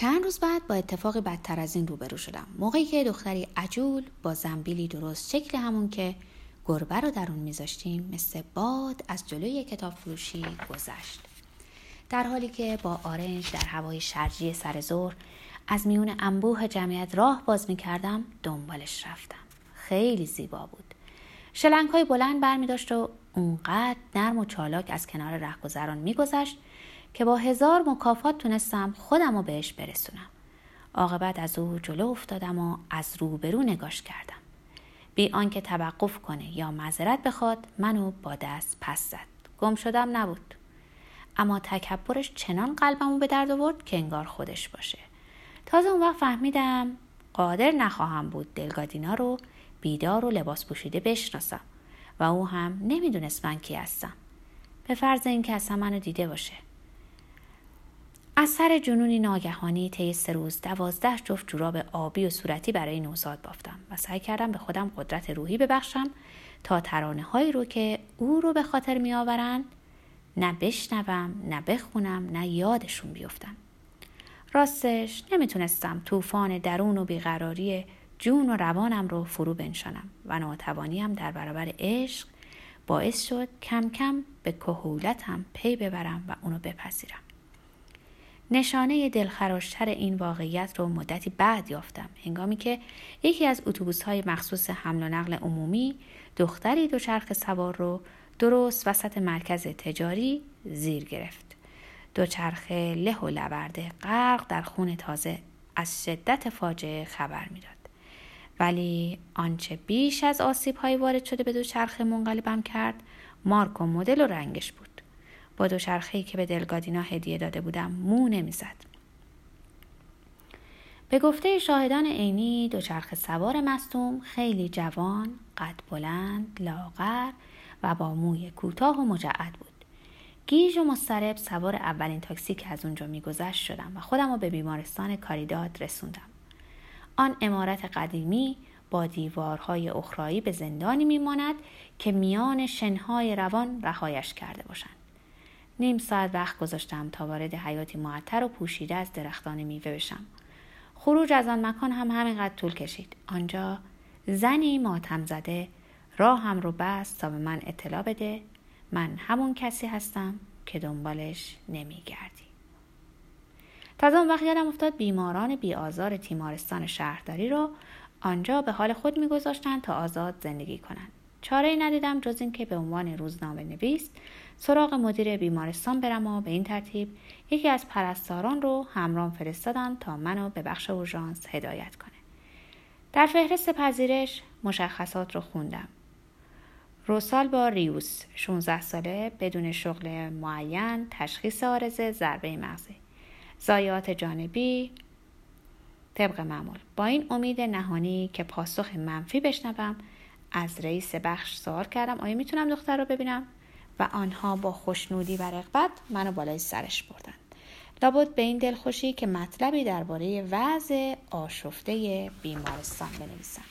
چند روز بعد با اتفاقی بدتر از این روبرو شدم. موقعی که دختری عجول با زنبیلی درست شکل همون که گربه رو در اون میذاشتیم مثل باد از جلوی کتاب فروشی گذشت. در حالی که با آرنج در هوای شرجی سر زور از میون انبوه جمعیت راه باز می‌کردم دنبالش رفتم. خیلی زیبا بود. شلنگ های بلند برمی داشت و اونقدر نرم و چالاک از کنار رهگذران میگذشت که با هزار مکافات تونستم خودم رو بهش برسونم. عاقبت از او جلو افتادم و از روبرو نگاش کردم. بی آنکه توقف کنه یا معذرت بخواد منو با دست پس زد. گم شدم نبود. اما تکبرش چنان قلبمو به درد آورد که انگار خودش باشه. تازه اون وقت فهمیدم قادر نخواهم بود دلگادینا رو بیدار و لباس پوشیده بشناسم و او هم نمی‌دونست من کی هستم. به فرض اینکه اصلا منو دیده باشه. از سر جنونی ناگهانی طی سه روز دوازده جفت جوراب آبی و صورتی برای نوزاد بافتم و سعی کردم به خودم قدرت روحی ببخشم تا ترانه هایی رو که او رو به خاطر می آورند نه بشنوم نه بخونم نه یادشون بیفتم راستش نمی‌تونستم طوفان درون و بیقراری جون و روانم رو فرو بنشانم و ناتوانیم در برابر عشق باعث شد کم کم به کهولتم پی ببرم و اونو بپذیرم. نشانه دلخراشتر این واقعیت رو مدتی بعد یافتم. هنگامی که یکی از اتوبوس های مخصوص حمل و نقل عمومی دختری دوچرخ سوار رو درست وسط مرکز تجاری زیر گرفت. دوچرخه له و لورده غرق در خون تازه از شدت فاجعه خبر می‌داد. ولی آنچه بیش از آسیب های وارد شده به دوچرخه منقلبم کرد مارک و مدل و رنگش بود. با دوچرخهای که به دلگادینا هدیه داده بودم مو نمی‌زد. به گفته شاهدان عینی دوچرخه سوار مستوم خیلی جوان قد بلند لاغر و با موی کوتاه و مجعد بود. گیج و مسترب سوار اولین تاکسی که از اونجا میگذشت شدم و خودم رو به بیمارستان کاریداد رسوندم. آن امارت قدیمی با دیوارهای اخرایی به زندانی میماند که میان شنهای روان رهایش کرده باشند. نیم ساعت وقت گذاشتم تا وارد حیاتی معطر و پوشیده از درختان میوه بشم. خروج از آن مکان هم همینقدر طول کشید. آنجا زنی ماتم زده راهم رو بست تا به من اطلاع بده. من همون کسی هستم که دنبالش نمیگردی. تازه اون وقت یادم افتاد بیماران بیآزار تیمارستان شهرداری رو آنجا به حال خود میگذاشتند تا آزاد زندگی کنند چاره ای ندیدم جز اینکه به عنوان روزنامه نویس سراغ مدیر بیمارستان برم و به این ترتیب یکی از پرستاران رو همرام فرستادم تا منو به بخش اورژانس هدایت کنه. در فهرست پذیرش مشخصات رو خوندم. روسال با ریوس 16 ساله بدون شغل معین تشخیص آرزه ضربه مغزی زایات جانبی طبق معمول. با این امید نهانی که پاسخ منفی بشنوم از رئیس بخش سوال کردم آیا می‌تونم دختر رو ببینم؟ و آنها با خوشنودی و رغبت منو بالای سرش بردن لابد به این دلخوشی که مطلبی درباره وضع آشفته بیمارستان بنویسم.